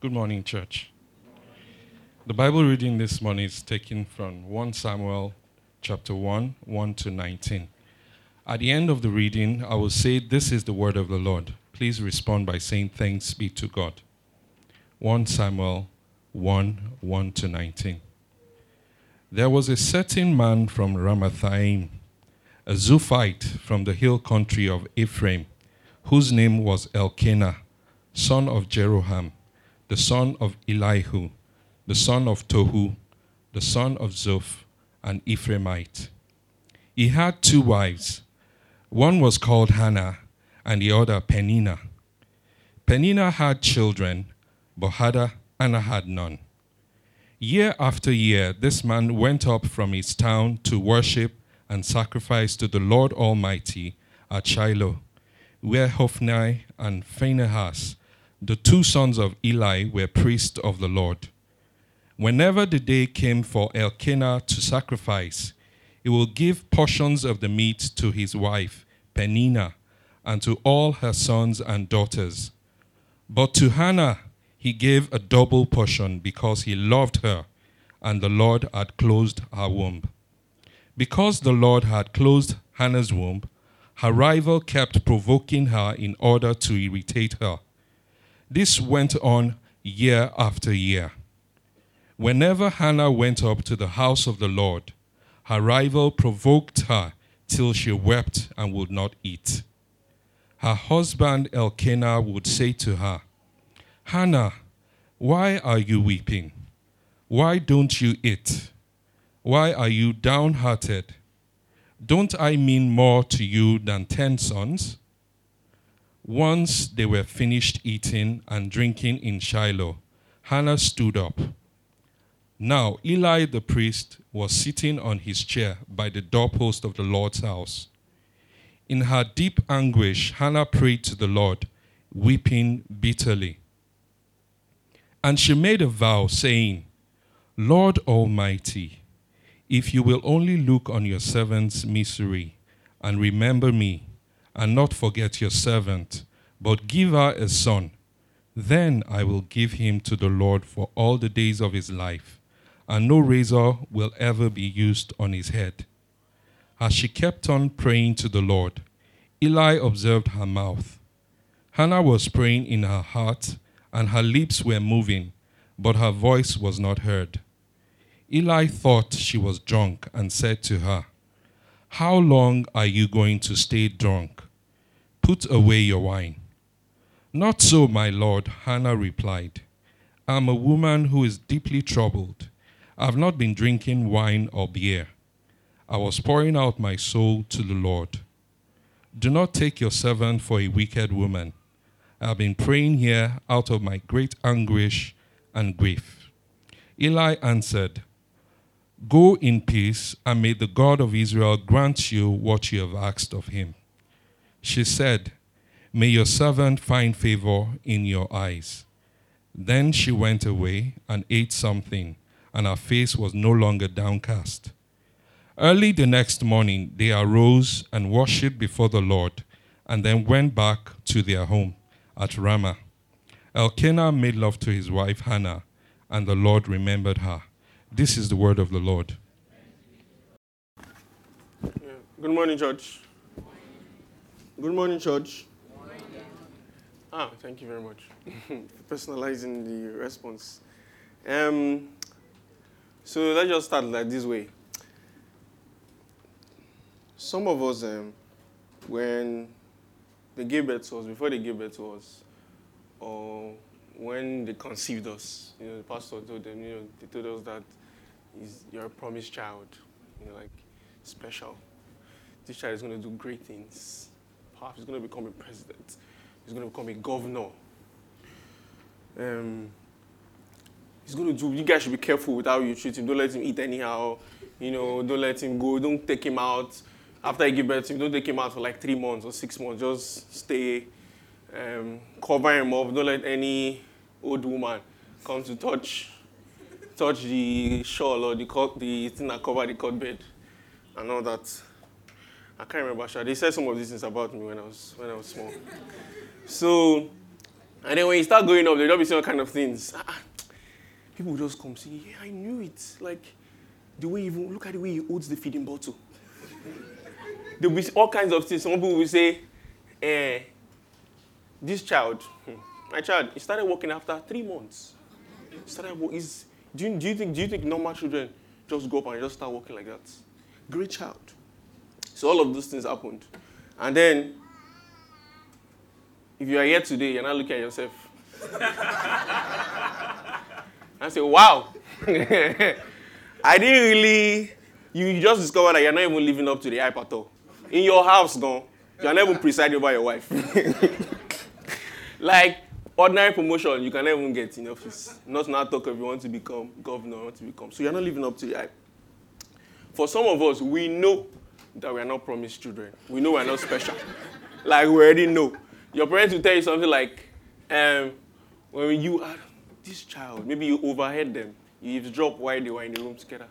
Good morning, church. The Bible reading this morning is taken from 1 Samuel chapter 1, 1 to 19. At the end of the reading, I will say, This is the word of the Lord. Please respond by saying, Thanks be to God. 1 Samuel 1, 1 to 19. There was a certain man from Ramathaim, a Zuphite from the hill country of Ephraim, whose name was Elkanah, son of Jeroham the son of Elihu, the son of Tohu, the son of Zoph, an Ephraimite. He had two wives. One was called Hannah, and the other Peninnah. Peninnah had children, but Hannah had none. Year after year, this man went up from his town to worship and sacrifice to the Lord Almighty at Shiloh, where Hophni and Phinehas, the two sons of Eli were priests of the Lord. Whenever the day came for Elkanah to sacrifice, he will give portions of the meat to his wife, Peninnah, and to all her sons and daughters. But to Hannah he gave a double portion because he loved her, and the Lord had closed her womb. Because the Lord had closed Hannah's womb, her rival kept provoking her in order to irritate her. This went on year after year. Whenever Hannah went up to the house of the Lord, her rival provoked her till she wept and would not eat. Her husband Elkanah would say to her, Hannah, why are you weeping? Why don't you eat? Why are you downhearted? Don't I mean more to you than ten sons? Once they were finished eating and drinking in Shiloh, Hannah stood up. Now Eli the priest was sitting on his chair by the doorpost of the Lord's house. In her deep anguish, Hannah prayed to the Lord, weeping bitterly. And she made a vow, saying, Lord Almighty, if you will only look on your servant's misery and remember me, and not forget your servant, but give her a son. Then I will give him to the Lord for all the days of his life, and no razor will ever be used on his head. As she kept on praying to the Lord, Eli observed her mouth. Hannah was praying in her heart, and her lips were moving, but her voice was not heard. Eli thought she was drunk and said to her, How long are you going to stay drunk? Put away your wine. Not so, my lord, Hannah replied. I am a woman who is deeply troubled. I have not been drinking wine or beer. I was pouring out my soul to the Lord. Do not take your servant for a wicked woman. I have been praying here out of my great anguish and grief. Eli answered, Go in peace, and may the God of Israel grant you what you have asked of him. She said, May your servant find favor in your eyes. Then she went away and ate something, and her face was no longer downcast. Early the next morning, they arose and worshipped before the Lord, and then went back to their home at Ramah. Elkanah made love to his wife Hannah, and the Lord remembered her. This is the word of the Lord. Yeah. Good morning, church. Good morning. Ah, thank you very much for personalizing the response. Um, so let's just start like this way. Some of us, um, when they gave birth to us, before they gave birth to us, or when they conceived us, you know, the pastor told them, you know, they told us that you're a promised child, you know, like special. This child is going to do great things perhaps he's going to become a president. He's going to become a governor. Um, he's going to do, you guys should be careful with how you treat him. Don't let him eat anyhow. You know, don't let him go. Don't take him out. After you give birth to him, don't take him out for like three months or six months. Just stay, um, cover him up. Don't let any old woman come to touch touch the shawl or the, the thing that cover the cot bed and all that. I can't remember. Sure. They said some of these things about me when I was when I was small. So, and then when you start going up, there'll be some kind of things. Ah, ah. people will just come say, "Yeah, I knew it." Like the way even look at the way he holds the feeding bottle. There'll be all kinds of things. Some people will say, eh, "This child, hmm, my child, he started walking after three months. He started. He's, do you, do you think do you think normal children just go up and just start walking like that? Great child. So all of those things happened. And then, if you are here today, you're not looking at yourself. I say, wow. I didn't really, you just discovered that you're not even living up to the hype at all. In your house, gone, you're not even presiding over your wife. like, ordinary promotion, you can never even get in office. Not now talk if you want to become governor, want to become. So you're not living up to the hype. For some of us, we know that we are not promised children. We know we are not special. like we already know. Your parents will tell you something like, um, when you are this child, maybe you overheard them, you eavesdrop while they were in the room together.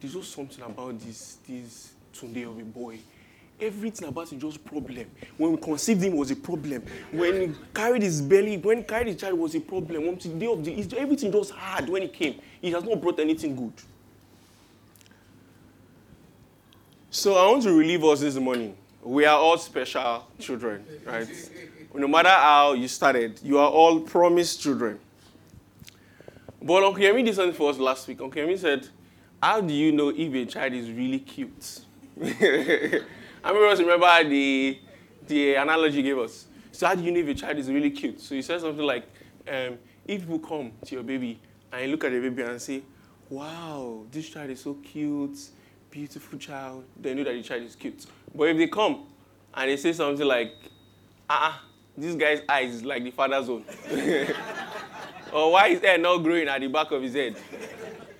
There's just something about this, this Tunde of a boy. Everything about him just problem. When we conceived him was a problem. When he carried his belly, when he carried his child was a problem. When the day of the, everything just hard when he came. He has not brought anything good. So I want to relieve us this morning. We are all special children, right? No matter how you started, you are all promised children. But Uncle Yemi did something for us last week. Uncle Yemi said, How do you know if a child is really cute? Of us remember the, the analogy gave us? So, how do you know if a child is really cute? So, he said something like, um, If people come to your baby and you look at the baby and say, Wow, this child is so cute beautiful child, they know that the child is cute. But if they come and they say something like, ah, this guy's eyes is like the father's own. or why is hair not growing at the back of his head?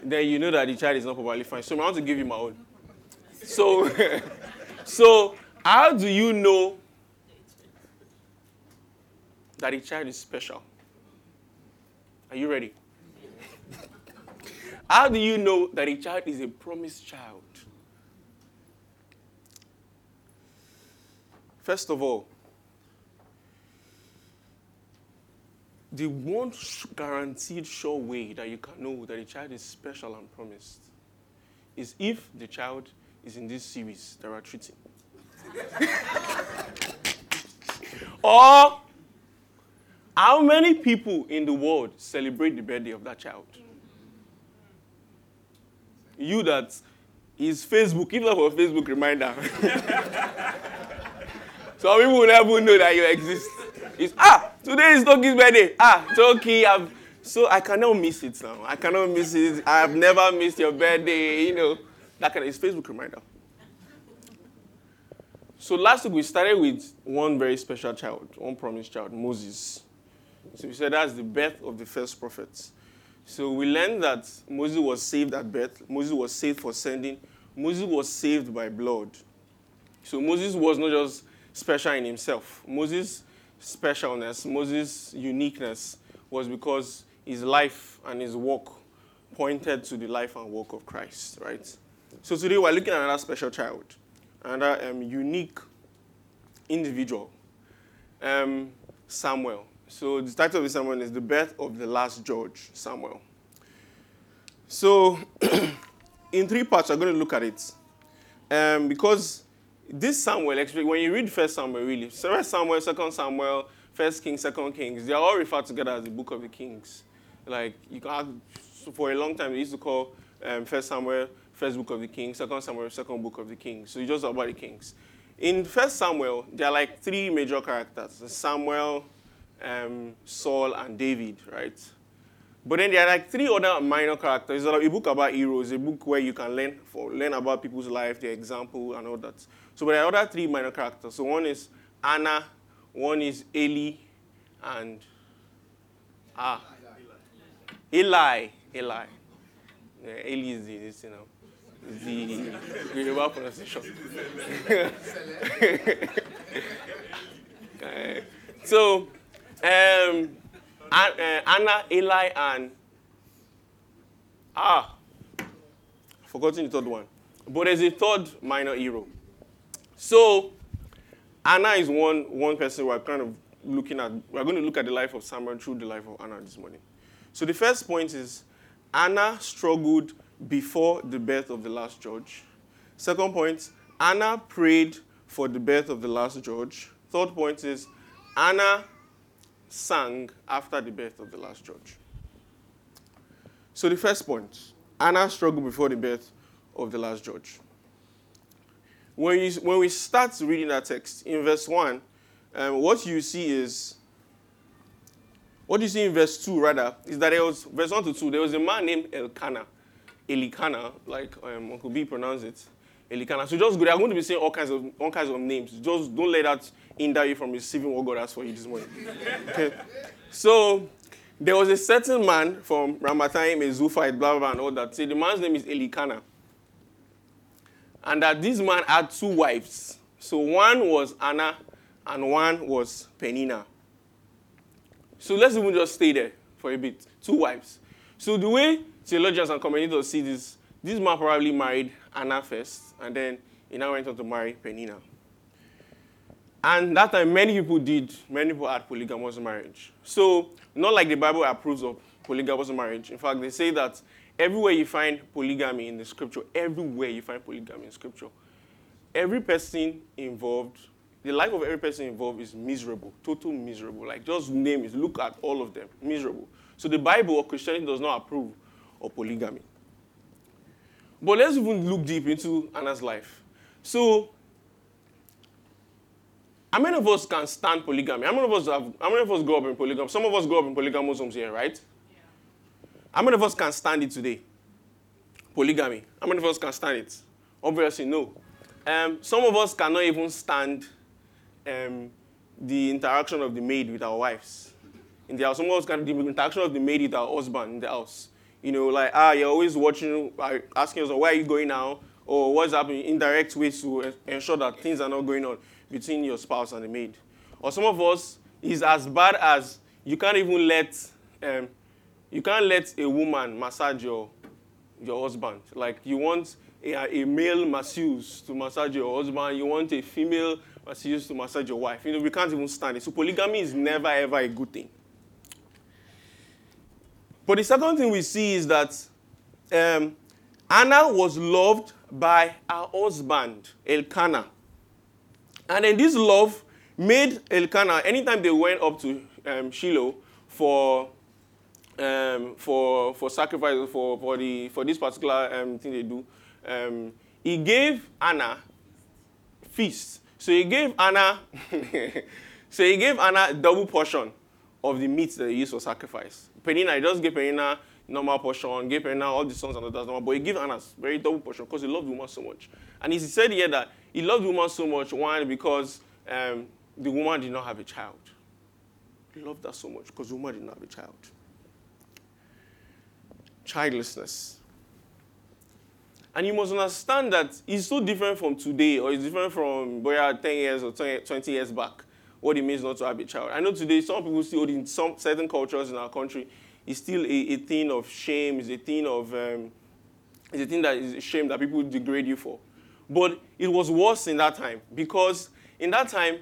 Then you know that the child is not properly fine. So I want to give you my own. So, so how do you know that a child is special? Are you ready? How do you know that a child is a promised child? First of all, the one guaranteed sure way that you can know that a child is special and promised is if the child is in this series that we're treating. or how many people in the world celebrate the birthday of that child? You that is Facebook, even for a Facebook reminder. Some people will never know that you exist. It's, ah, today is Toki's birthday. Ah, Toki, I've, so I cannot miss it now. I cannot miss it. I've never missed your birthday, you know. That kind of, it's Facebook reminder. So last week we started with one very special child, one promised child, Moses. So we said that's the birth of the first prophet. So we learned that Moses was saved at birth. Moses was saved for sending. Moses was saved by blood. So Moses was not just special in himself. Moses' specialness, Moses' uniqueness was because his life and his work pointed to the life and work of Christ, right? So today we're looking at another special child, another um, unique individual, um, Samuel. So the title of this sermon is The Birth of the Last Judge, Samuel. So in three parts, we're going to look at it. Um, because this Samuel, when you read First Samuel, really, First Samuel, Second Samuel, First Kings, Second Kings, they are all referred together as the Book of the Kings. Like you have, for a long time, they used to call um, First Samuel First Book of the Kings, Second Samuel Second Book of the Kings. So you just talk about the Kings. In First Samuel, there are like three major characters: Samuel, um, Saul, and David, right? But then there are like three other minor characters. It's a book about heroes, a book where you can learn for learn about people's life, their example, and all that. So there are other three minor characters. So one is Anna, one is Eli, and ah Eli. Eli. Yeah, Eli is this, you know, the Yoruba pronunciation. So, um, uh, Anna, Eli, and ah, forgotten the third one. But there's a third minor hero. So, Anna is one one person we're kind of looking at. We're going to look at the life of Samuel through the life of Anna this morning. So the first point is Anna struggled before the birth of the last judge. Second point, Anna prayed for the birth of the last judge. Third point is Anna sang after the birth of the last judge. So the first point, Anna struggled before the birth of the last judge. When, you, when we start reading that text, in verse 1, um, what you see is what you see in verse 2, rather, is that there was, verse 1 to 2, there was a man named Elkanah. Elikana, like um, Uncle B pronounced it. Elikana. So just go. I'm going to be saying all kinds of all kinds of names. Just don't let that hinder you from receiving what God has for you this morning. Okay. So there was a certain man from Ramathaim, a Zophite, blah, blah, blah, and all that. See, the man's name is Elikana. And that this man had two wives. So one was Anna and one was Penina. So let's even just stay there for a bit. Two wives. So the way theologians and commentators see this, this man probably married Anna first, and then he now went on to marry Penina. And that time, many people did, many people had polygamous marriage. So, not like the Bible approves of polygamous marriage. In fact, they say that everywhere you find polygamy in the scripture, everywhere you find polygamy in scripture, every person involved the life of every person involved is miserable, total miserable. Like just name it, look at all of them, miserable. So the Bible or Christianity does not approve of polygamy. But let's even look deep into Anna's life. So, how many of us can stand polygamy? How many of us have, how many of us grow up in polygamy? Some of us grow up in polygamous homes here, right? How many of us can stand it today? Polygamy. How many of us can stand it? Obviously, no. Um, some of us cannot even stand um, the interaction of the maid with our wives in the house. Some of us can the interaction of the maid with our husband in the house. You know, like, ah, you're always watching, uh, asking us, where are you going now? Or what's happening? Indirect ways to ensure that things are not going on between your spouse and the maid. Or some of us is as bad as you can't even let, um, you can't let a woman massage your, your husband. Like, you want a, a male masseuse to massage your husband, you want a female masseuse to massage your wife. You know, we can't even stand it. So polygamy is never ever a good thing. But the second thing we see is that um, Anna was loved by her husband, Elkanah. And then this love made Elkanah, anytime they went up to um, Shiloh for, um, for, for sacrifice, for, for, the, for this particular um, thing they do, um, he gave Anna feast. So he gave Anna, so he gave Anna double portion of the meat that he used for sacrifice. Penina, he just gave Penina normal portion, gave Penina all the sons and daughters normal, but he gave Anna very double portion because he loved the woman so much. And he said here that he loved the woman so much, one, because um, the woman did not have a child. He loved her so much because the woman did not have a child. Childlessness. And you must understand that it's so different from today, or it's different from boy, 10 years or 20 years back, what it means not to have a child. I know today some people still, in some certain cultures in our country, it's still a, a thing of shame, it's a thing of, um, it's a thing that is a shame that people degrade you for. But it was worse in that time because in that time,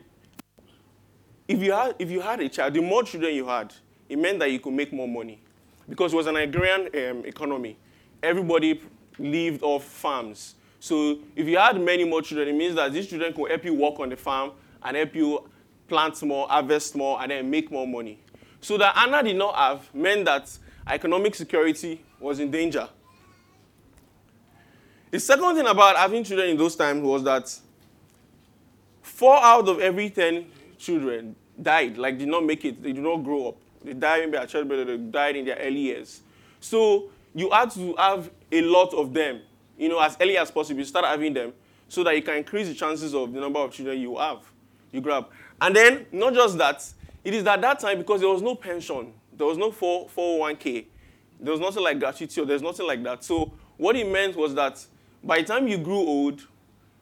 if you had, if you had a child, the more children you had, it meant that you could make more money because it was an agrarian um, economy. Everybody lived off farms. So if you had many more children, it means that these children could help you work on the farm and help you plant more, harvest more, and then make more money. So that Anna did not have meant that economic security was in danger. The second thing about having children in those times was that four out of every ten children died, like did not make it, they did not grow up. They died childbirth, they died in their early years. So you had to have a lot of them, you know, as early as possible. You start having them so that you can increase the chances of the number of children you have, you grab. And then, not just that, It is at that time because there was no pension, there was no 4, 401k, there was nothing like gratuity, or there's nothing like that. So what it meant was that by the time you grew old,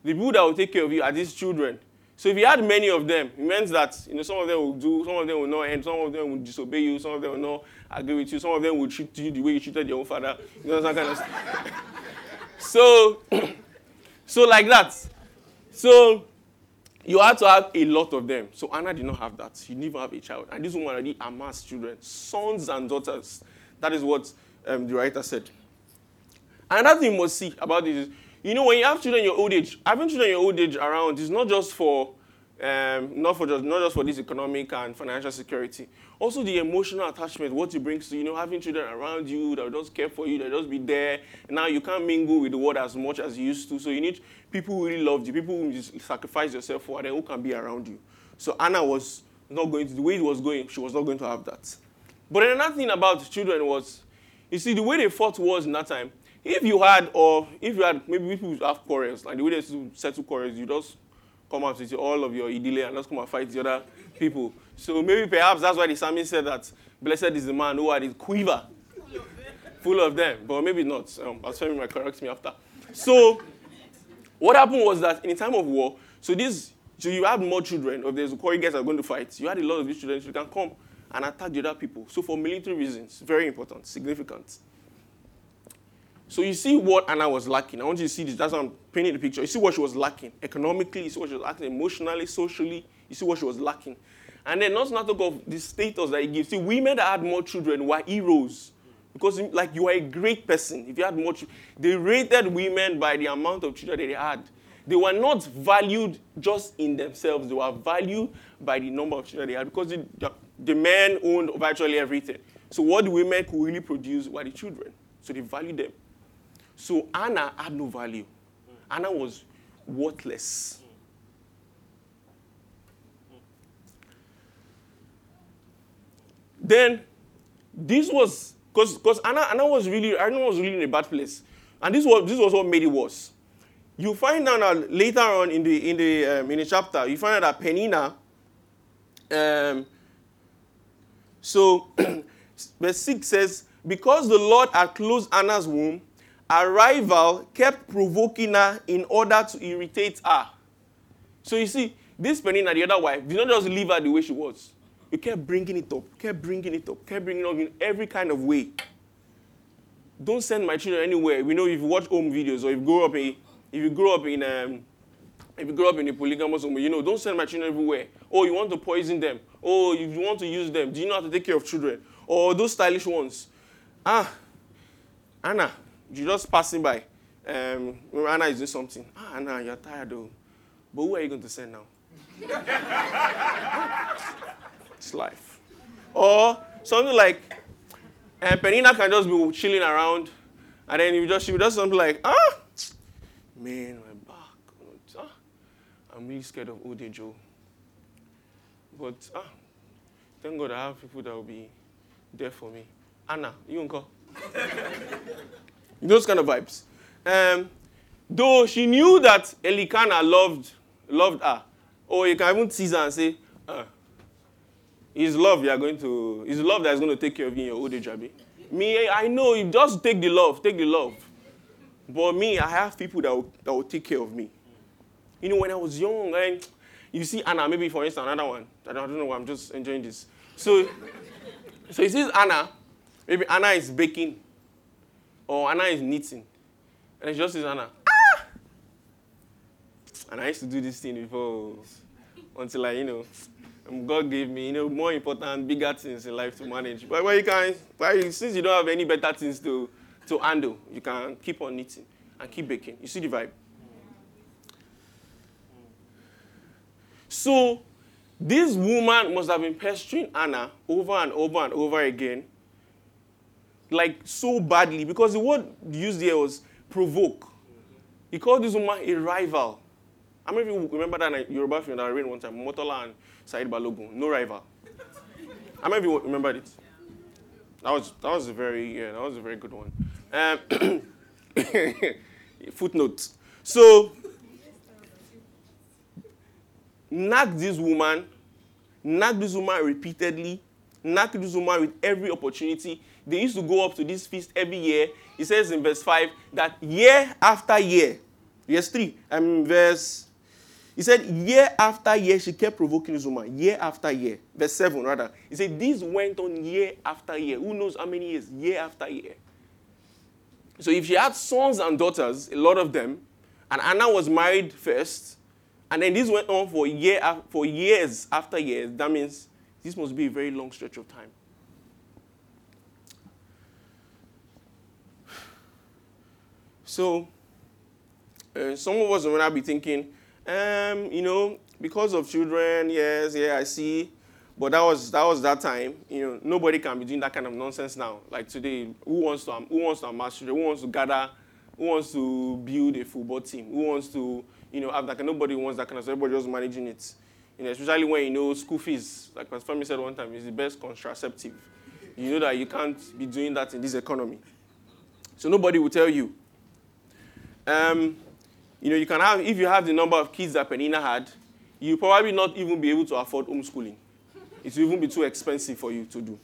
the people that will take care of you are these children. So if you had many of them, it means that you know some of them will do, some of them will not end, some of them will disobey you, some of them will not agree with you, some of them will treat you the way you treated your own father. You know that kind of stuff. so, so like that. So you had to have a lot of them. So Anna did not have that. She didn't have a child. And this woman already amassed children, sons and daughters. That is what um, the writer said. Another thing you must see about this is you know, when you have children in your old age, having children in your old age around is not just for um, not for just not just for this economic and financial security. Also the emotional attachment, what it brings to you know having children around you that will just care for you, that will just be there. Now you can't mingle with the world as much as you used to. So you need people who really love you, people who just sacrifice yourself for, and who can be around you. So Anna was not going to the way it was going. She was not going to have that. But another thing about children was, you see, the way they fought was in that time if you had, or if you had, maybe people have quarrels, like the way they settle quarrels, you just come out with all of your idile and just come and fight the other people. So maybe perhaps that's why the psalmist said that blessed is the man who had his quiver full of them. But maybe not. Um, Pastor might correct me after. So what happened was that in a time of war, so this, so you had more children, if there's a quarry guys are going to fight, you had a lot of these children, so you can come and attack the other people. So for military reasons, very important, significant. So you see what Anna was lacking. I want you to see this. That's why I'm painting the picture. You see what she was lacking economically. You see what she was lacking emotionally, socially. You see what she was lacking. And then not talk of the status that he gives. See, women that had more children were heroes. Because, like, you are a great person. If you had more children, they rated women by the amount of children that they had. They were not valued just in themselves. They were valued by the number of children they had because the, the, the men owned virtually everything. So what the women could really produce were the children. So they valued them. So Anna had no value. Anna was worthless. Then this was because because Anna Anna was really Anna was really in a bad place, and this was this was what made it worse. You find out that later on in the in the um, in the chapter, you find out that Penina. Um, so verse six says, because the Lord had closed Anna's womb, her rival kept provoking her in order to irritate her. So you see, this Penina, the other wife, did not just leave her the way she was. You kept bringing it up, kept bringing it up, kept bringing it up in every kind of way. Don't send my children anywhere. We know if you watch home videos or if you grow up in, if you grow up in, um, if you grow up in a polygamous home, you know, don't send my children everywhere. Oh, you want to poison them. Oh, you want to use them. Do you know how to take care of children? Or those stylish ones. Ah, Anna, you're just passing by. Um, Anna is doing something. Ah, Anna, you're tired though. But who are you going to send now? it's life. Or something like, and Penina can just be chilling around, and then you just she just something like, ah, man, my back. Ah, I'm really scared of old Joe. But ah, thank God I have people that will be there for me. Anna, you uncle. Those kind of vibes. Um, though she knew that Elikana loved, loved her. Or you can even tease her and say, uh, his love you are going to, his love that is going to take care of you in your old age. Me, I know, you just take the love, take the love. But me, I have people that will, that will take care of me. You know, when I was young, and you see Anna, maybe for instance, another one. I don't, I don't know why, I'm just enjoying this. So, so you see Anna, maybe Anna is baking or Anna is knitting. And it's just says, Anna, ah! And I used to do this thing before until I, you know, God gave me, you know, more important, bigger things in life to manage. But well, you can, well, since you don't have any better things to, to handle, you can keep on knitting and keep baking. You see the vibe? So, this woman must have been pestering Anna over and over and over again like so badly because the word used there was provoke. He called this woman a rival. How many of you remember that Yoruba film that I read one time? Motola and Said Balogun, no rival. How many of you remember it? That was that was a very yeah, that was a very good one. Um, footnote. So, knock this woman nagged this woman repeatedly, nagged this woman with every opportunity. They used to go up to this feast every year. It says in verse 5 that year after year, verse 3, and verse, he said, year after year, she kept provoking this woman, year after year. Verse 7, rather. He said, this went on year after year. Who knows how many years? Year after year. So if she had sons and daughters, a lot of them, and Anna was married first, and then this went on for, year, for years after years, that means this must be a very long stretch of time. So, uh, some of us will be thinking, um, you know, because of children, yes, yeah, I see. But that was that was that time. You know, nobody can be doing that kind of nonsense now. Like today, who wants to who wants to amass children? Who wants to gather? Who wants to build a football team? Who wants to, you know, have that? Nobody wants that kind of. stuff. everybody just managing it. You know, especially when you know school fees. Like my family said one time, is the best contraceptive. You know that you can't be doing that in this economy. So nobody will tell you. Um, you know, you can have if you have the number of kids that Penina had, you probably not even be able to afford homeschooling it will even be too expensive for you to do.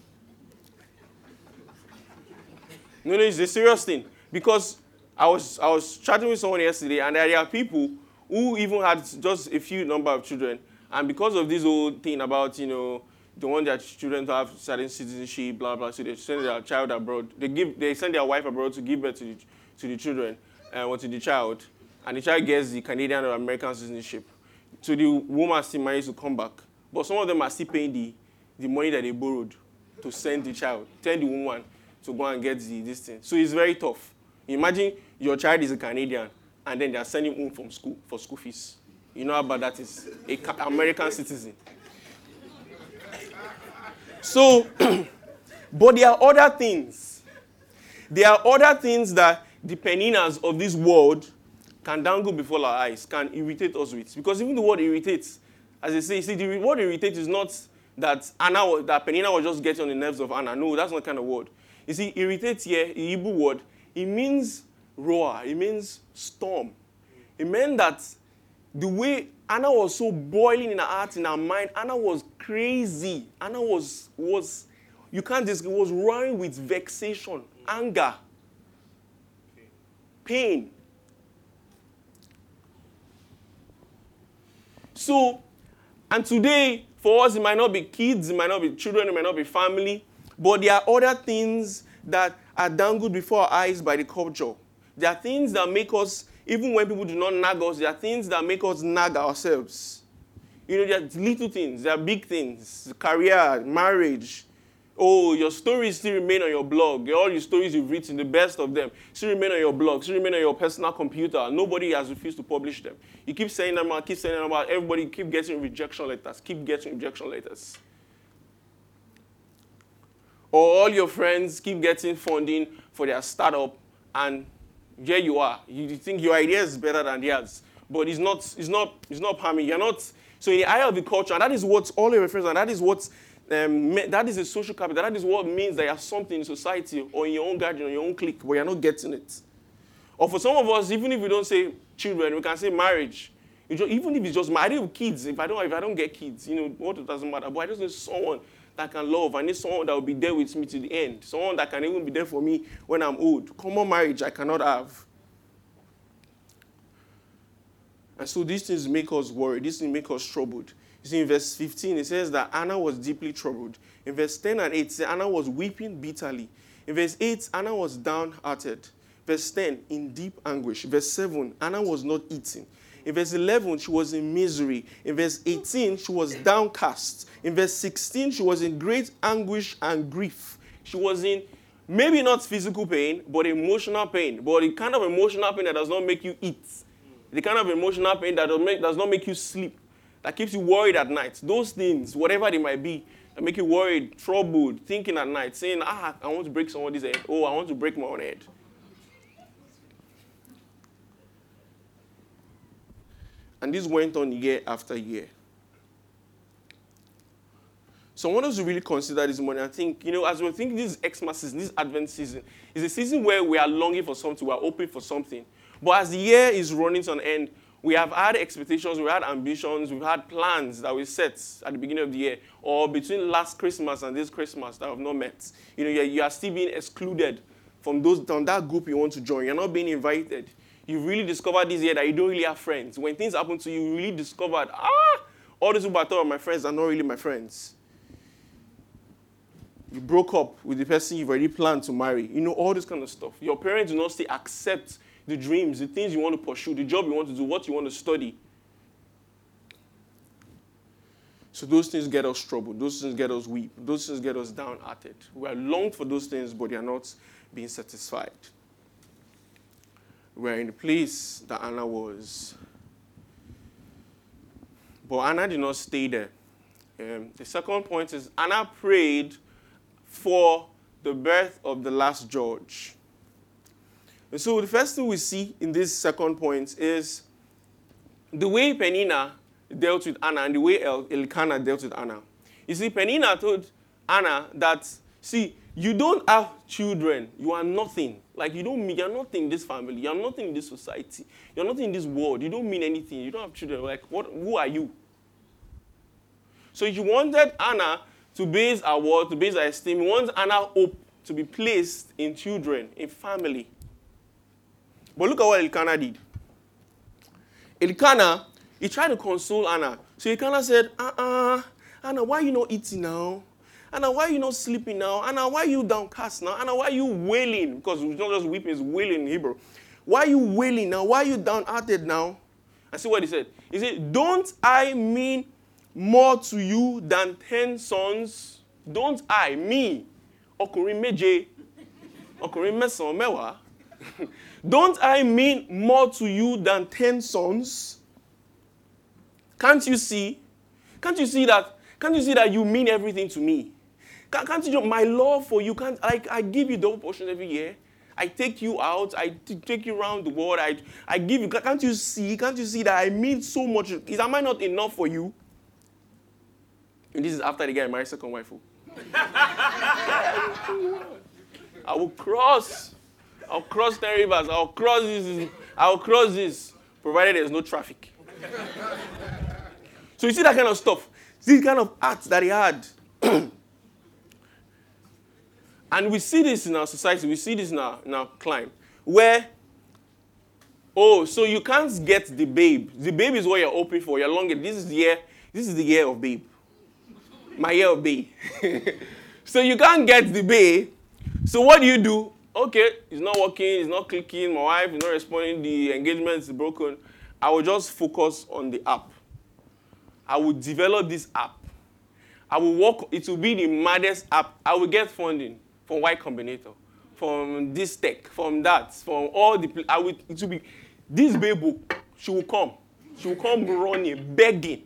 No, no, it's a serious thing. Because I was, I was chatting with someone yesterday, and there are people who even had just a few number of children. And because of this whole thing about, you know, they want their children to have certain citizenship, blah, blah, so they send their child abroad. They, give, they send their wife abroad to give birth to the, to the children uh, to the child. And the child gets the Canadian or American citizenship. So the woman still manages to come back. But some of them are still paying the, the money that they borrowed to send the child, tell the woman to go and get the, this thing. So it's very tough. Imagine your child is a Canadian and then they are sending home from school for school fees. You know how bad that is? A American citizen. So, but there are other things. There are other things that the peninas of this world can dangle before our eyes, can irritate us with. Because even the word irritates as I say, see, the word irritate is not that Anna, that Penina was just getting on the nerves of Anna. No, that's not kind of word. You see, irritate here, the Hebrew word, it means roar, it means storm. It meant that the way Anna was so boiling in her heart, in her mind, Anna was crazy. Anna was, was you can't just, was roaring with vexation, anger, pain. So and today, for us, it might not be kids, it might not be children, it might not be family, but there are other things that are dangled before our eyes by the culture. There are things that make us, even when people do not nag us, there are things that make us nag ourselves. You know, there are little things, there are big things, career, marriage, Oh, your stories still remain on your blog. All your stories you've written, the best of them, still remain on your blog, still remain on your personal computer. Nobody has refused to publish them. You keep saying them out, keep saying them out. Everybody keep getting rejection letters, keep getting rejection letters. Or all your friends keep getting funding for their startup, and here you are. You think your idea is better than theirs, but it's not. It's not. It's not harming. You're not. So in the eye of the culture, and that is what all your friends, and that is what um, that is a social capital. That is what means that you have something in society or in your own garden or your own clique, but you're not getting it. Or for some of us, even if we don't say children, we can say marriage. Just, even if it's just married with kids, if I don't, if I don't get kids, you know, what it doesn't matter. But I just need someone that can love. I need someone that will be there with me to the end. Someone that can even be there for me when I'm old. Common marriage I cannot have. And so these things make us worried. These things make us troubled. You see, in verse 15, it says that Anna was deeply troubled. In verse 10 and 8, it says Anna was weeping bitterly. In verse 8, Anna was downhearted. Verse 10, in deep anguish. Verse 7, Anna was not eating. In verse 11, she was in misery. In verse 18, she was downcast. In verse 16, she was in great anguish and grief. She was in maybe not physical pain, but emotional pain. But the kind of emotional pain that does not make you eat. The kind of emotional pain that does, make, does not make you sleep that keeps you worried at night. Those things, whatever they might be, that make you worried, troubled, thinking at night, saying, ah, I want to break somebody's head. Oh, I want to break my own head. And this went on year after year. So I want us to really consider this morning. I think, you know, as we're thinking this Xmas season, this Advent season, is a season where we are longing for something, we are hoping for something. But as the year is running to an end, we have had expectations, we had ambitions, we've had plans that we set at the beginning of the year, or between last Christmas and this Christmas that have not met. You know, you are still being excluded from those from that group you want to join. You're not being invited. You really discovered this year that you don't really have friends. When things happen to you, you really discovered, ah, all these people I thought were my friends are not really my friends. You broke up with the person you've already planned to marry. You know, all this kind of stuff. Your parents do not still accept the dreams, the things you want to pursue, the job you want to do, what you want to study. So those things get us troubled. Those things get us weak. Those things get us downhearted. We are longed for those things, but they are not being satisfied. We are in the place that Anna was. But Anna did not stay there. Um, the second point is Anna prayed for the birth of the last Judge. So the first thing we see in this second point is the way Penina dealt with Anna and the way El- Elkanah dealt with Anna. You see, Penina told Anna that, see, you don't have children. You are nothing. Like you don't mean you're nothing in this family. You're nothing in this society. You're nothing in this world. You don't mean anything. You don't have children. Like what? Who are you? So you wanted Anna to base our worth, to base our esteem. You want Anna hope to be placed in children, in family. But look at what Elkanah did. Elkanah, he tried to console Anna. So Elkanah said, uh-uh, Anna, why you not eating now? Anna, why you not sleeping now? Anna, why you downcast now? Anna, why you wailing? Because it's not just weeping, it's wailing in Hebrew. Why you wailing now? Why you downhearted now? And see what he said. He said, Don't I mean more to you than ten sons? Don't I, me, ọkùnrin méje, mẹ́wàá? Don't I mean more to you than ten sons? Can't you see? Can't you see that? Can't you see that you mean everything to me? Can't you my love for you? Can't I, I give you double portion every year? I take you out. I take you around the world. I, I give you. Can't you see? Can't you see that I mean so much? Is am I not enough for you? And this is after the guy married second wife. Oh. I will cross. I'll cross the rivers. I'll cross this. I'll cross this, provided there's no traffic. so you see that kind of stuff. This kind of art that he had. And we see this in our society, we see this in our, in our climb, where, oh, so you can't get the babe. The babe is what you're hoping for. You're longing. This is the year, this is the year of babe. My year of babe. so you can't get the babe. So what do you do? Okay, it's not working, it's not clicking, my wife is not responding, the engagement is broken. I will just focus on the app. I will develop this app. I will work, it will be the maddest app. I will get funding from Y Combinator, from this tech, from that, from all the. I will, it will be this baby. She will come. She will come running, begging,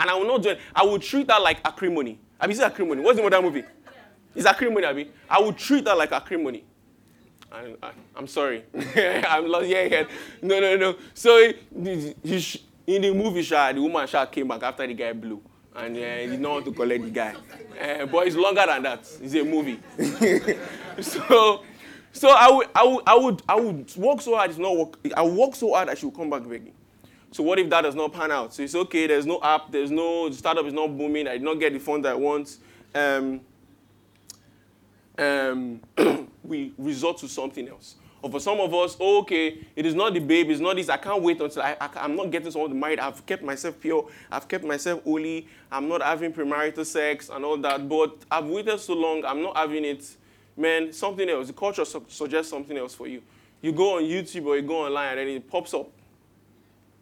and I will not join. I will treat her like acrimony. Have you seen acrimony? What's the name of that movie? It's acrimony, Abby. I will treat her like acrimony. I, I, I'm sorry. I'm lost. Yeah, yeah. No, no, no. So he, he, in the movie, shot the woman shot came back after the guy blew and uh, he did not want to collect the guy. Uh, but it's longer than that. It's a movie. so, so I would, I would, I would, I would work so hard. It's not work. I work so hard that she will come back begging. So what if that does not pan out? So it's okay. There's no app. There's no the startup is not booming. I did not get the fund I want. Um, um, we resort to something else. Or for some of us, oh, okay, it is not the babe, it's not this. I can't wait until I, I, am not getting someone married. I've kept myself pure. I've kept myself holy. I'm not having premarital sex and all that. But I've waited so long. I'm not having it. Man, something else. The culture su- suggests something else for you. You go on YouTube or you go online and it pops up.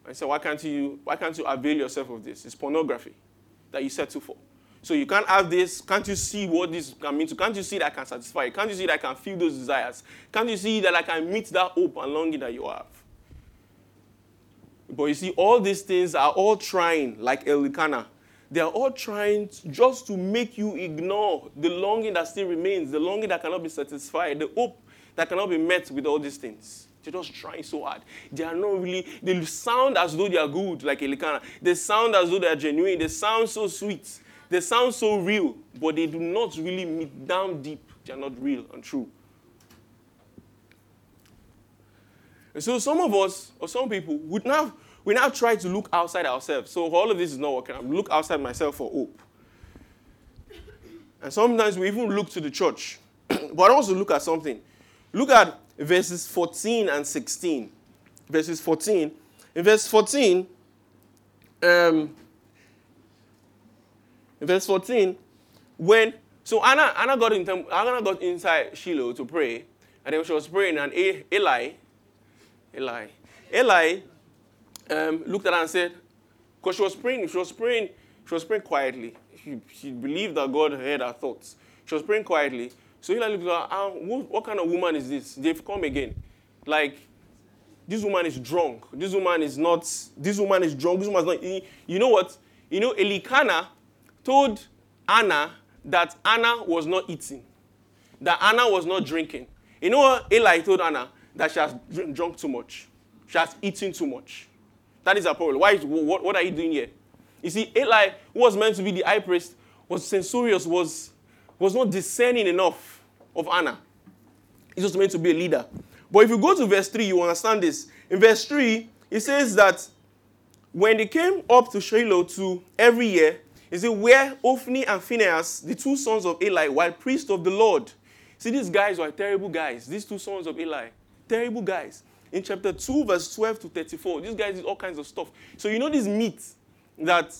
I say, why can't you, why can't you avail yourself of this? It's pornography that you settle for. So you can't have this. Can't you see what this can mean to? Can't you see that I can satisfy? You? Can't you see that I can feel those desires? Can't you see that I can meet that hope and longing that you have? But you see, all these things are all trying, like Elkanah. They are all trying just to make you ignore the longing that still remains, the longing that cannot be satisfied, the hope that cannot be met with all these things. They're just trying so hard. They are not really, they sound as though they are good, like Elkanah. They sound as though they are genuine. They sound so sweet. They sound so real, but they do not really meet down deep. They are not real and true. And so some of us, or some people, would now we now try to look outside ourselves. So all of this is not working. I look outside myself for hope. And sometimes we even look to the church. but I to look at something. Look at verses 14 and 16. Verses 14. In verse 14, um, verse 14, when so Anna Anna got in Anna got inside Shiloh to pray, and then she was praying, and Eli, Eli, Eli um, looked at her and said, because she was praying, she was praying, she was praying quietly. She, she believed that God heard her thoughts. She was praying quietly. So Eli looked at her, ah, what, what kind of woman is this? They've come again. Like, this woman is drunk. This woman is not, this woman is drunk. This woman is not, you know what? You know, Elikana told Anna that Anna was not eating, that Anna was not drinking. You know what Eli told Anna? That she has drunk too much. She has eaten too much. That is a problem. Why? Is, what, what are you doing here? You see, Eli, who was meant to be the high priest, was censorious, was, was not discerning enough of Anna. He was meant to be a leader. But if you go to verse 3, you understand this. In verse 3, it says that when they came up to Shiloh to every year, is it where Ophni and Phinehas, the two sons of Eli, while priests of the Lord. See, these guys were terrible guys. These two sons of Eli, terrible guys. In chapter 2, verse 12 to 34, these guys did all kinds of stuff. So you know this meat that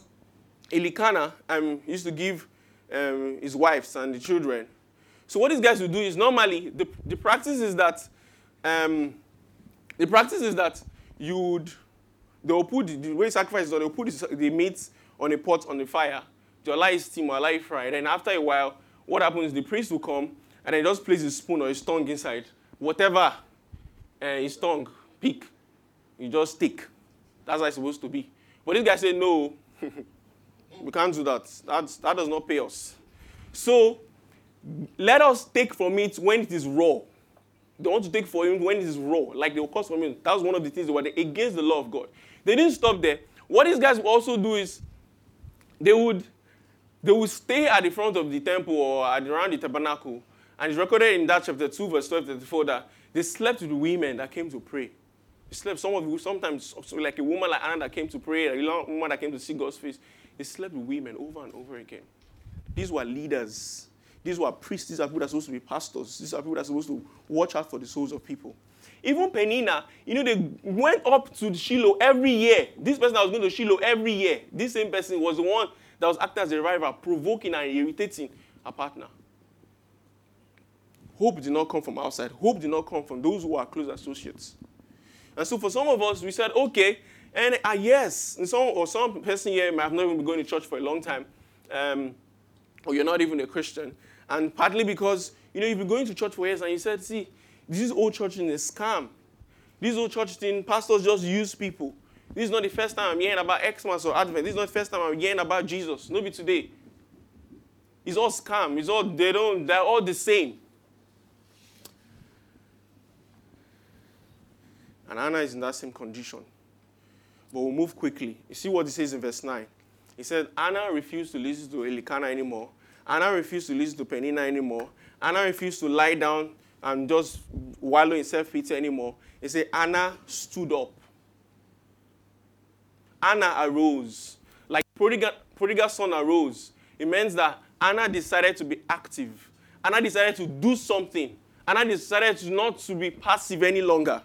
Elikana um, used to give um, his wives and the children. So what these guys would do is normally the, the practice is that um, the practice is that you would they will put the, the way sacrifice is done, they will put the, the meat on a pot on the fire to allow it steam or allow it fry. Then after a while, what happens is the priest will come and then he just place his spoon or his tongue inside. Whatever uh, his tongue pick, you just take. That's how it's supposed to be. But this guy said, no, we can't do that. That's, that does not pay us. So let us take from it when it is raw. They want to take from him when it is raw, like they will cost from him. That was one of the things they were against the law of God. They didn't stop there. What these guys will also do is they would they would stay at the front of the temple or around the tabernacle. And it's recorded in that chapter 2, verse 12 34 that they slept with the women that came to pray. They slept, some of you, sometimes, like a woman like Anna that came to pray, a woman that came to see God's face. They slept with women over and over again. These were leaders. These were priests. These are people that are supposed to be pastors. These are people that are supposed to watch out for the souls of people. Even Peninnah, you know, they went up to Shiloh every year. This person that was going to Shiloh every year, this same person was the one that was acting as a rival, provoking and irritating a partner. Hope did not come from outside. Hope did not come from those who are close associates. And so for some of us, we said, okay, and uh, yes, and some or some person here might have not even been going to church for a long time, um, or you're not even a Christian. And partly because, you know, you've been going to church for years and you said, see, this old church thing is scam. This old church thing, pastors just use people. This is not the first time I'm hearing about Xmas or Advent. This is not the first time I'm hearing about Jesus. Maybe today. It's all scam. It's all they don't. They're all the same. And Anna is in that same condition. But we'll move quickly. You see what he says in verse 9. He said, Anna refused to listen to Elikana anymore. Anna refused to listen to Peninnah anymore. Anna refused to lie down and just wallow in self pity anymore. He said, Anna stood up. Anna arose. Like prodigal, prodigal son arose. It means that Anna decided to be active. Anna decided to do something. Anna decided to not to be passive any longer.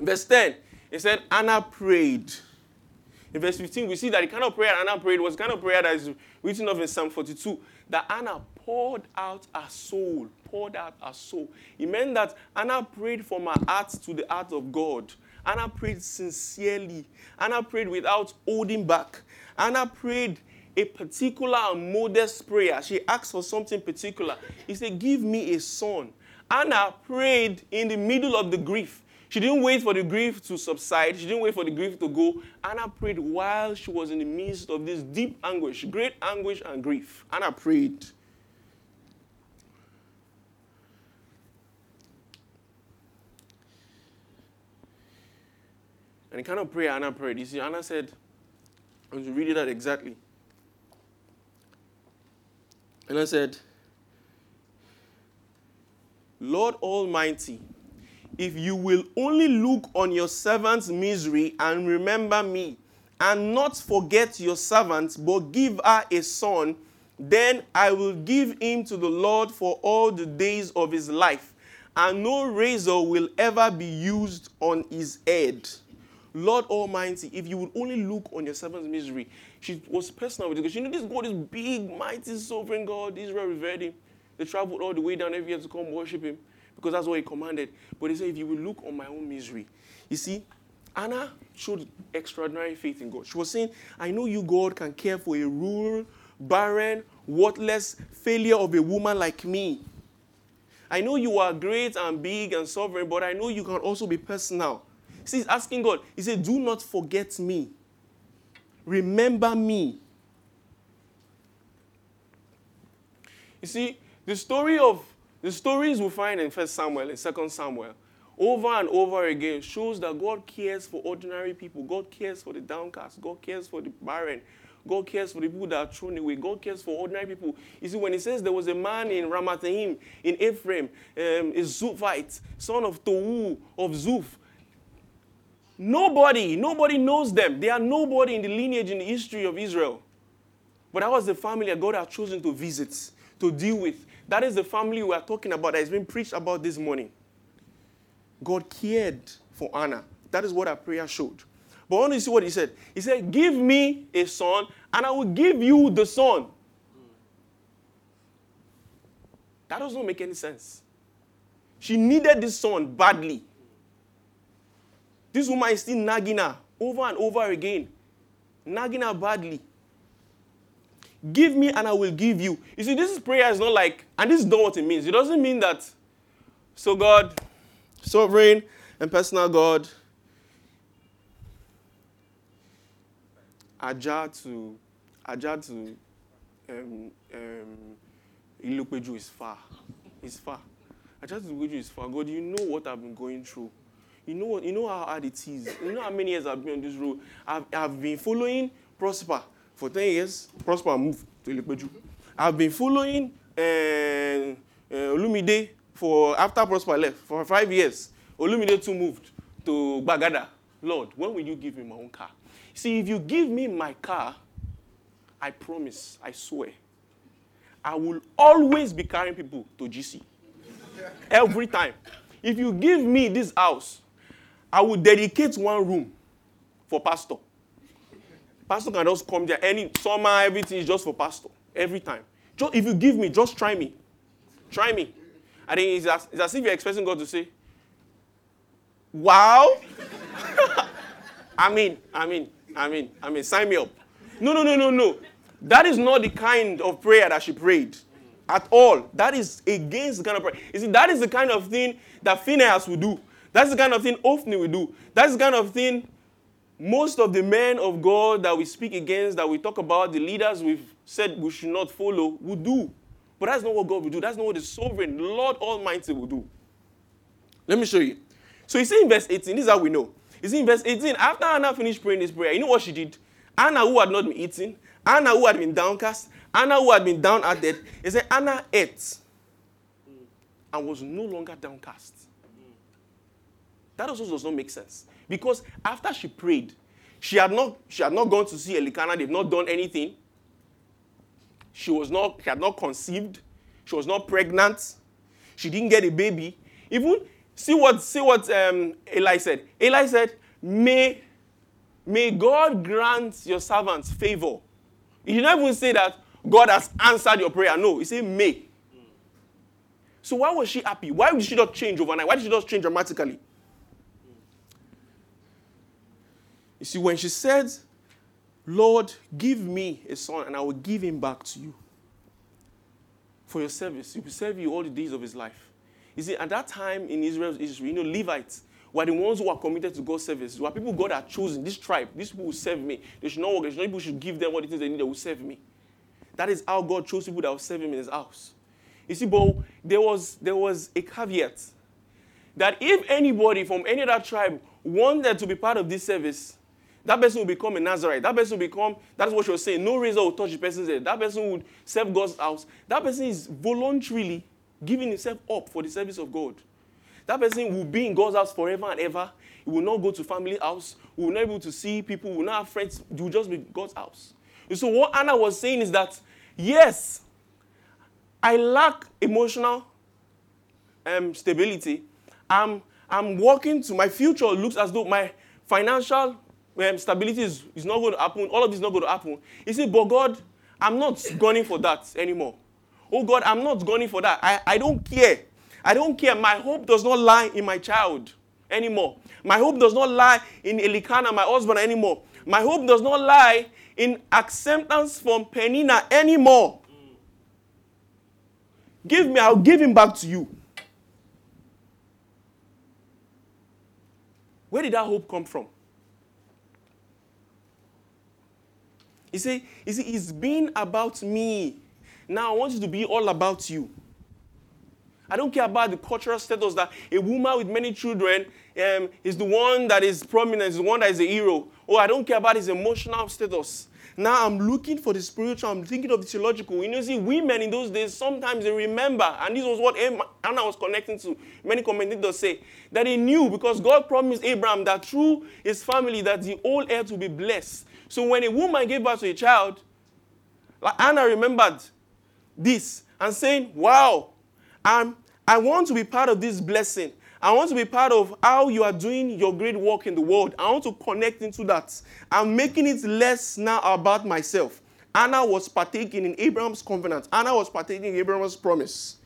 Verse 10, it said, Anna prayed. In verse 15, we see that the kind of prayer Anna prayed was the kind of prayer that is written of in Psalm 42, that Anna poured out her soul, poured out her soul. It meant that Anna prayed from her heart to the heart of God. Anna prayed sincerely. Anna prayed without holding back. Anna prayed a particular modest prayer. She asked for something particular. He said, Give me a son. Anna prayed in the middle of the grief. She didn't wait for the grief to subside. She didn't wait for the grief to go. Anna prayed while she was in the midst of this deep anguish, great anguish and grief. Anna prayed. And the kind of prayer Anna prayed, you see, Anna said, want to read it out exactly. And I said, Lord Almighty, if you will only look on your servant's misery and remember me, and not forget your servant, but give her a son, then I will give him to the Lord for all the days of his life, and no razor will ever be used on his head. Lord Almighty, if you would only look on your servant's misery, she was personal with it because you know this God is big, mighty, sovereign God. Israel revered him. They traveled all the way down every year to come worship him because that's what he commanded. But he said, if you will look on my own misery. You see, Anna showed extraordinary faith in God. She was saying, I know you, God, can care for a rural, barren, worthless failure of a woman like me. I know you are great and big and sovereign, but I know you can also be personal. See, he's asking God, he said, Do not forget me. Remember me. You see, the story of the stories we find in First Samuel and Second Samuel over and over again shows that God cares for ordinary people. God cares for the downcast. God cares for the barren. God cares for the people that are thrown away. God cares for ordinary people. You see, when he says there was a man in Ramathaim, in Ephraim, um, a Zuphite, son of Tohu, of Zuph, nobody, nobody knows them. They are nobody in the lineage, in the history of Israel. But that was the family that God had chosen to visit, to deal with. That is the family we are talking about that has been preached about this morning. God cared for Anna. That is what our prayer showed. But want to see what he said. He said, Give me a son, and I will give you the son. That does not make any sense. She needed this son badly. This woman is still nagging her over and over again, nagging her badly. Give me and I will give you. You see, this is prayer is not like, and this is not what it means. It doesn't mean that, so God, sovereign and personal God, Ajah to, Ajah to um, um, Ilupeju is far. It's far. Ajah to Ilupeju is far. God, you know what I've been going through. You know what? You know how hard it is. You know how many years I've been on this road. I've, I've been following Prosper for 10 years. Prosper moved to Ilupeju. I've been following uh, uh, Olumide for after Prosper left for five years. Olumide too moved to Bagada. Lord, when will you give me my own car? See, if you give me my car, I promise, I swear, I will always be carrying people to GC. Every time. If you give me this house, I will dedicate one room for pastor. Pastor can just come there any summer, everything is just for pastor. Every time. Just, if you give me, just try me. Try me. I think it's as, it's as if you're expecting God to say, Wow. I mean, I mean, I mean, I mean, sign me up. No, no, no, no, no. That is not the kind of prayer that she prayed at all. That is against the kind of prayer. You see, that is the kind of thing that Phinehas would do. That's the kind of thing often we do. That's the kind of thing most of the men of God that we speak against, that we talk about, the leaders we've said we should not follow, would do. But that's not what God will do. That's not what the sovereign Lord Almighty will do. Let me show you. So you see in verse 18, this is how we know. You see in verse 18, after Anna finished praying this prayer, you know what she did? Anna, who had not been eating, Anna, who had been downcast, Anna, who had been down at death, he said, Anna ate and was no longer downcast. That also does not make sense. Because after she prayed, she had not, she had not gone to see Elikana, they've not done anything. She was not, she had not conceived, she was not pregnant, she didn't get a baby. Even see what see what um, Eli said. Eli said, May, may God grant your servants favor. He did not even say that God has answered your prayer. No, he said may. So why was she happy? Why did she not change overnight? Why did she not change dramatically? You see, when she said, Lord, give me a son and I will give him back to you for your service, he will serve you all the days of his life. You see, at that time in Israel's history, you know, Levites were the ones who were committed to God's service. Were people God had chosen, this tribe, these people will serve me. They should not work, they should not people should give them what it is they need, they will serve me. That is how God chose people that will serve him in his house. You see, but there was there was a caveat that if anybody from any other tribe wanted to be part of this service, that person will become a Nazarite. That person will become, that's what she was saying. No razor will touch the person's head. That person would serve God's house. That person is voluntarily giving himself up for the service of God. that person will be in God's house forever and ever. He will not go to family house. We will not be able to see people. We will not have friends. It will just be God's house. And so what Anna was saying is that, yes, I lack emotional um, stability. I'm, I'm working to my future looks as though my financial um, stability is, is not going to happen. All of this is not going to happen. You see, but God, I'm not gunning for that anymore. Oh God, I'm not gunning for that. I, I don't care. I don't care. My hope does not lie in my child anymore. My hope does not lie in Elikana, my husband, anymore. My hope does not lie in acceptance from Peninnah anymore. Give me, I'll give him back to you. Where did that hope come from? You see, you see, it's been about me. Now I want you to be all about you. I don't care about the cultural status that a woman with many children um, is the one that is prominent, is the one that is a hero. Oh, I don't care about his emotional status. Now I'm looking for the spiritual, I'm thinking of the theological. You know, see, women in those days, sometimes they remember, and this was what Anna was connecting to. Many commentators say that he knew because God promised Abraham that through his family that the whole earth will be blessed. So when a woman gave birth to a child, like Anna remembered this and saying, Wow, I'm, I want to be part of this blessing. I want to be part of how you are doing your great work in the world. I want to connect into that. I'm making it less now about myself. Anna was partaking in Abraham's covenant. Anna was partaking in Abraham's promise.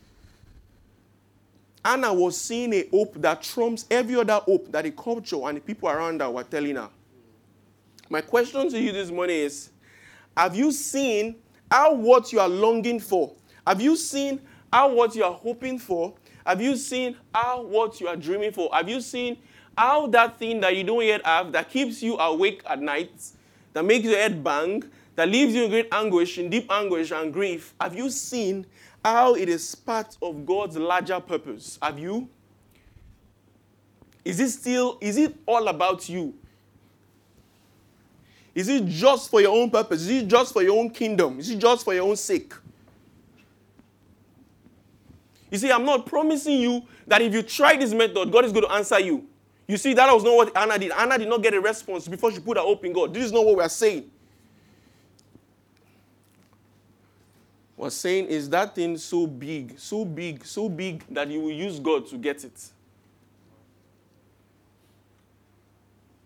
Anna was seeing a hope that trumps every other hope that the culture and the people around her were telling her. My question to you this morning is Have you seen how what you are longing for? Have you seen how what you are hoping for have you seen how what you are dreaming for? Have you seen how that thing that you don't yet have that keeps you awake at night, that makes your head bang, that leaves you in great anguish, in deep anguish and grief? Have you seen how it is part of God's larger purpose? Have you? Is it still, is it all about you? Is it just for your own purpose? Is it just for your own kingdom? Is it just for your own sake? You see, I'm not promising you that if you try this method, God is going to answer you. You see, that was not what Anna did. Anna did not get a response before she put her hope in God. This is not what we are saying. What saying is that thing so big, so big, so big that you will use God to get it.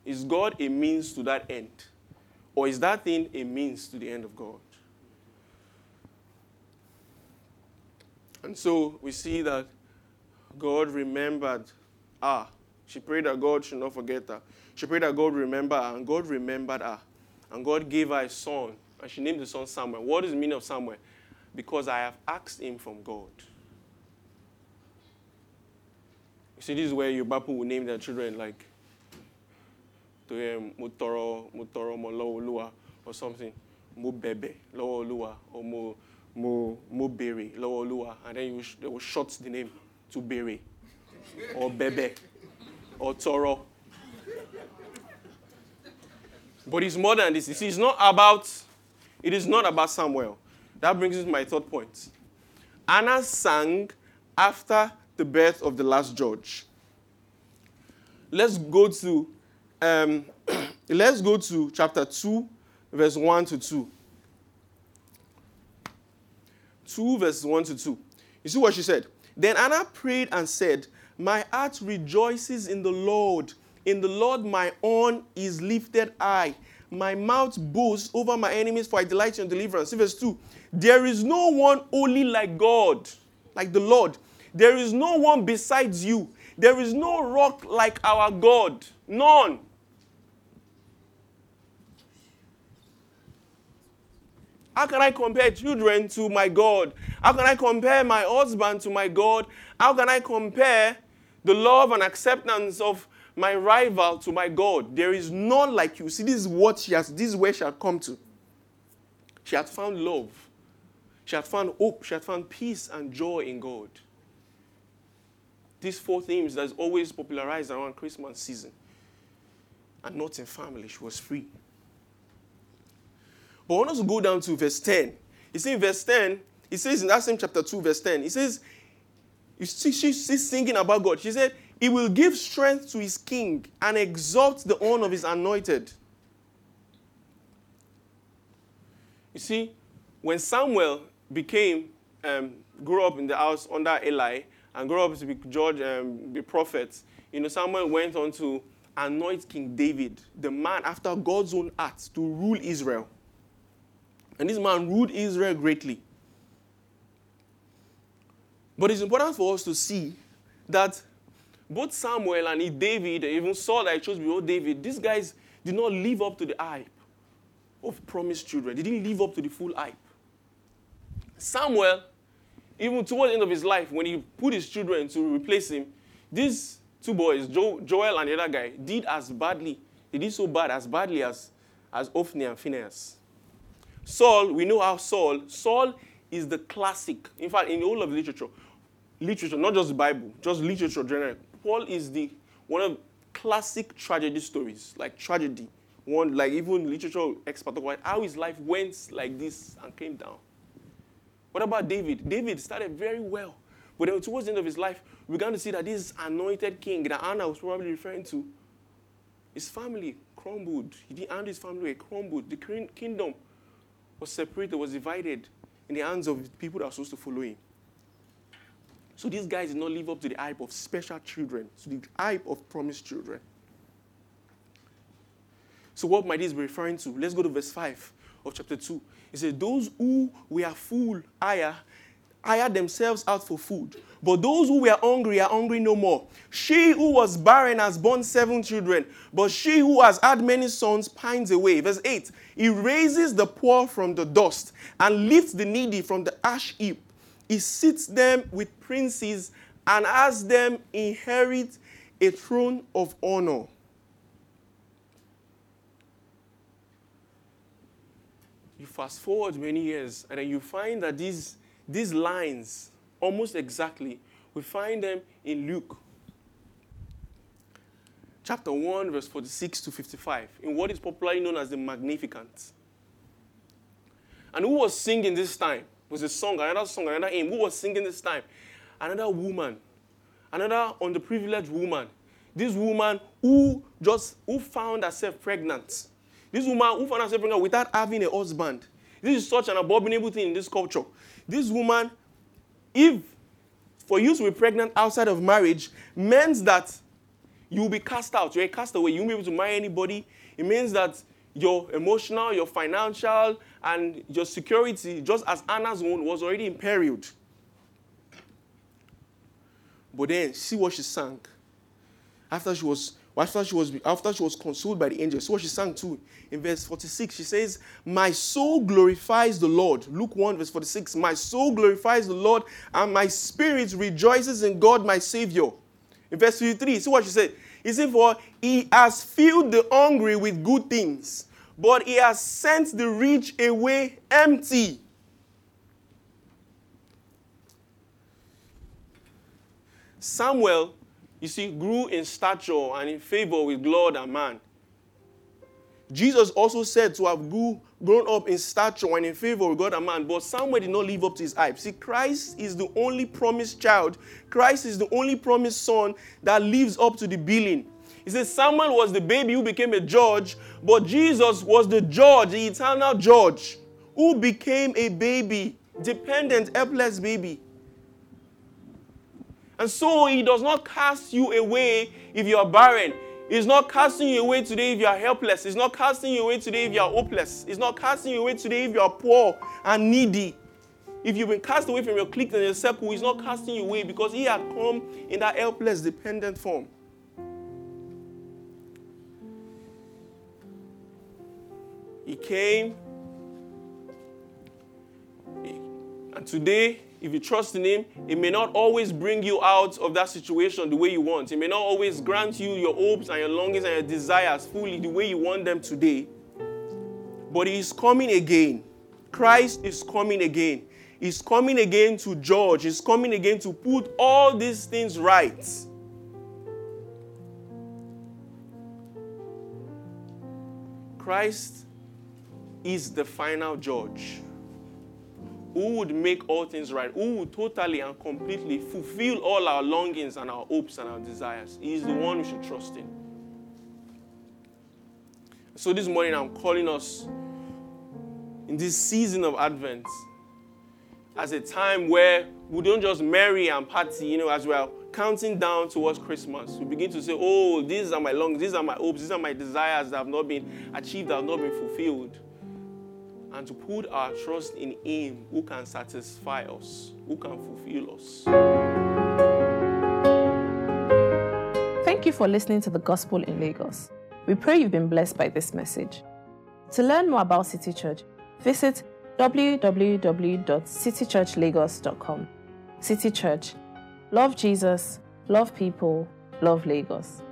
Is God a means to that end? Or is that thing a means to the end of God? And so we see that God remembered her. She prayed that God should not forget her. She prayed that God remember her, and God remembered her. And God gave her a son, and she named the son Samuel. What is the meaning of Samuel? Because I have asked him from God. You see, this is where your people will name their children like Mutoro, Mutoro, Molo, or something. Mubebe, Lo or Mo mo mo olúwa and then you they will short the name to bere or bebe or toro. But it's more than this. You see, it's not about it is not about Samuel. That brings me to my third point. Anna sang after the birth of the last judge. Let's go to um, let's go to chapter 2, verse 1 to 2. 2, verses 1 to 2. You see what she said? Then Anna prayed and said, My heart rejoices in the Lord. In the Lord my horn is lifted high. My mouth boasts over my enemies, for I delight in deliverance. See verse 2. There is no one holy like God, like the Lord. There is no one besides you. There is no rock like our God. None. How can I compare children to my God? How can I compare my husband to my God? How can I compare the love and acceptance of my rival to my God? There is none like you. See, this is what she has, this is where she had come to. She had found love. She had found hope. She had found peace and joy in God. These four themes that's always popularized around Christmas season. And not in family. She was free. But I want us to go down to verse 10. You see, in verse 10, it says in that same chapter 2, verse 10, it says, you see, she's thinking about God. She said, He will give strength to his king and exalt the honor of his anointed. You see, when Samuel became, um, grew up in the house under Eli and grew up to be judge, um, the prophet, you know, Samuel went on to anoint King David, the man after God's own heart, to rule Israel. And this man ruled Israel greatly. But it's important for us to see that both Samuel and David, even Saul that I chose before David, these guys did not live up to the hype of promised children. They didn't live up to the full hype. Samuel, even towards the end of his life, when he put his children to replace him, these two boys, jo- Joel and the other guy, did as badly. They did so bad, as badly as, as Ophni and Phinehas. Saul, we know how Saul, Saul is the classic. In fact, in all of literature, literature, not just the Bible, just literature generally, Saul is the one of classic tragedy stories, like tragedy. One, like even literature expert about how his life went like this and came down. What about David? David started very well. But then towards the end of his life, we began to see that this anointed king that Anna was probably referring to, his family crumbled. He didn't hand his family, crumbled. The kingdom was separated, was divided in the hands of people that are supposed to follow him. So these guys did not live up to the hype of special children, to the hype of promised children. So what might this be referring to? Let's go to verse 5 of chapter 2. He says, Those who were full hire, hire themselves out for food. But those who were hungry are hungry no more. She who was barren has borne seven children, but she who has had many sons pines away. Verse 8 He raises the poor from the dust and lifts the needy from the ash heap. He sits them with princes and has them inherit a throne of honor. You fast forward many years, and then you find that these, these lines, almost exactly, we find them in Luke chapter 1, verse 46 to 55, in what is popularly known as the Magnificat. And who was singing this time? It was a song, another song, another hymn. Who was singing this time? Another woman, another underprivileged woman. This woman who just who found herself pregnant this woman who found herself pregnant without having a husband. This is such an abominable thing in this culture. This woman, if for you to be pregnant outside of marriage, means that you will be cast out. You're a castaway. You won't be able to marry anybody. It means that your emotional, your financial, and your security, just as Anna's own, was already imperiled. But then, see what she sang. After she was after she was after she was consoled by the angels, so what she sang too in verse 46, she says, My soul glorifies the Lord. Luke 1, verse 46. My soul glorifies the Lord, and my spirit rejoices in God my Savior. In verse 53, see what she said. He said, For he has filled the hungry with good things, but he has sent the rich away empty. Samuel you see, grew in stature and in favor with God and man. Jesus also said to have grew, grown up in stature and in favor with God and man, but Samuel did not live up to his hype. See, Christ is the only promised child. Christ is the only promised son that lives up to the billing. He says Samuel was the baby who became a judge, but Jesus was the judge, the eternal judge, who became a baby, dependent, helpless baby. And so he does not cast you away if you are barren. He's not casting you away today if you are helpless. He's not casting you away today if you are hopeless. He's not casting you away today if you are poor and needy. If you've been cast away from your clique and your circle, He's not casting you away because He had come in that helpless, dependent form. He came, and today if you trust in Him, it may not always bring you out of that situation the way you want. It may not always grant you your hopes and your longings and your desires fully the way you want them today. But He is coming again. Christ is coming again. He's coming again to judge. He's coming again to put all these things right. Christ is the final judge who would make all things right, who would totally and completely fulfill all our longings and our hopes and our desires. He is the one we should trust in. So this morning I'm calling us in this season of Advent as a time where we don't just marry and party, you know, as we are counting down towards Christmas. We begin to say, oh, these are my longings, these are my hopes, these are my desires that have not been achieved, that have not been fulfilled and to put our trust in Him who can satisfy us, who can fulfill us. Thank you for listening to the Gospel in Lagos. We pray you've been blessed by this message. To learn more about City Church, visit www.citychurchlagos.com. City Church. Love Jesus, love people, love Lagos.